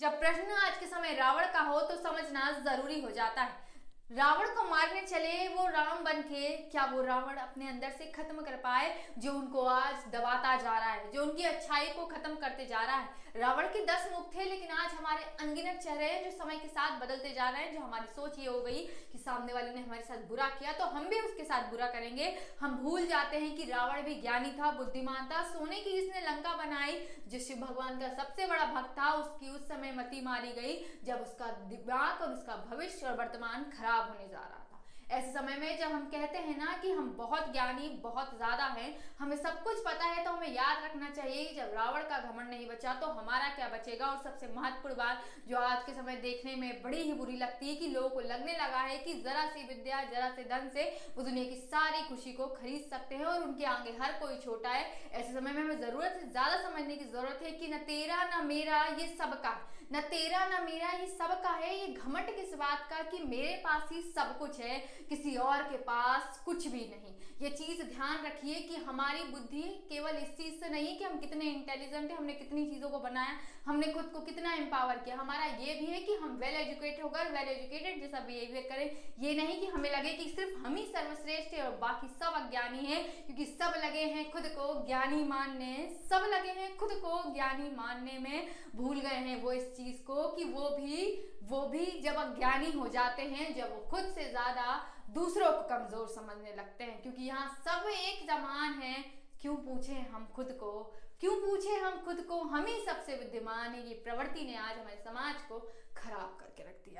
जब प्रश्न आज के समय रावण का हो तो समझना ज़रूरी हो जाता है। रावण को मारने चले, वो राम बन के क्या वो रावण अपने अंदर से खत्म कर पाए जो उनको आज दबाता जा रहा है, जो उनकी अच्छाई को खत्म करते जा रहा है? रावण के दस मुख थे, लेकिन आज हमारे अनगिनत चेहरे हैं जो समय के साथ बदलते जा रहे हैं, जो हमारी सोच ये हो गई कि सामने वाले ने हमारे साथ बुरा किया तो हम भी उसके साथ बुरा करेंगे। हम भूल जाते हैं कि रावण भी ज्ञानी था, बुद्धिमान था, सोने की जिसने लंका बनाई जो शिव भगवान का सबसे बड़ा भक्त था, उसकी उस समय मती मारी गई, जब उसका दिमाग और उसका भविष्य और वर्तमान खराब खराब होने जा रहा था। ऐसे समय में जब हम कहते हैं ना कि हम बहुत ज्ञानी, बहुत ज़्यादा हैं, हमें सब कुछ पता है तो हमें याद रखना चाहिए कि जब रावण का घमंड नहीं बचा तो हमारा क्या बचेगा? और सबसे महत्वपूर्ण बात जो आज के समय देखने में बड़ी ही बुरी लगती है कि लोगों को लगने लगा है कि जरा सी विद्या, जरा से धन से वो दुनिया की सारी खुशी को खरीद सकते हैं और उनके आगे हर कोई छोटा है। ऐसे समय में हमें ज़रूरत से ज़्यादा समझने की ज़रूरत है कि न तेरा, न मेरा ये सबका, न तेरा, न मेरा ये सबका है। ये घमंड किस बात का? कि मेरे पास ही सब कुछ है। किसी और के पास कुछ भी नहीं। ये चीज़ ध्यान रखिए कि हमारी बुद्धि केवल इस चीज़ से नहीं कि हम कितने इंटेलिजेंट है, हमने कितनी चीज़ों को बनाया, हमने खुद को कितना एम्पावर किया। हमारा ये भी है कि हम वेल एजुकेटेड होकर वेल एजुकेटेड जैसा बिहेवियर करें। ये नहीं कि हमें लगे कि सिर्फ़ हम ही सर्वश्रेष्ठ है और बाकी सब अज्ञानी है, क्योंकि सब लगे हैं खुद को ज्ञानी मानने। सब लगे हैं खुद को ज्ञानी मानने में। भूल गए हैं वो इस चीज़ को कि वो भी वो भी जब अज्ञानी हो जाते हैं, जब वो खुद से ज़्यादा दूसरों को कमज़ोर समझने लगते हैं, क्योंकि यहाँ सब एक समान है। क्यों पूछे हम खुद को? क्यों पूछे हम खुद को? हम ही सबसे विद्यमान है। ये प्रवृत्ति ने आज हमारे समाज को खराब करके रख दिया।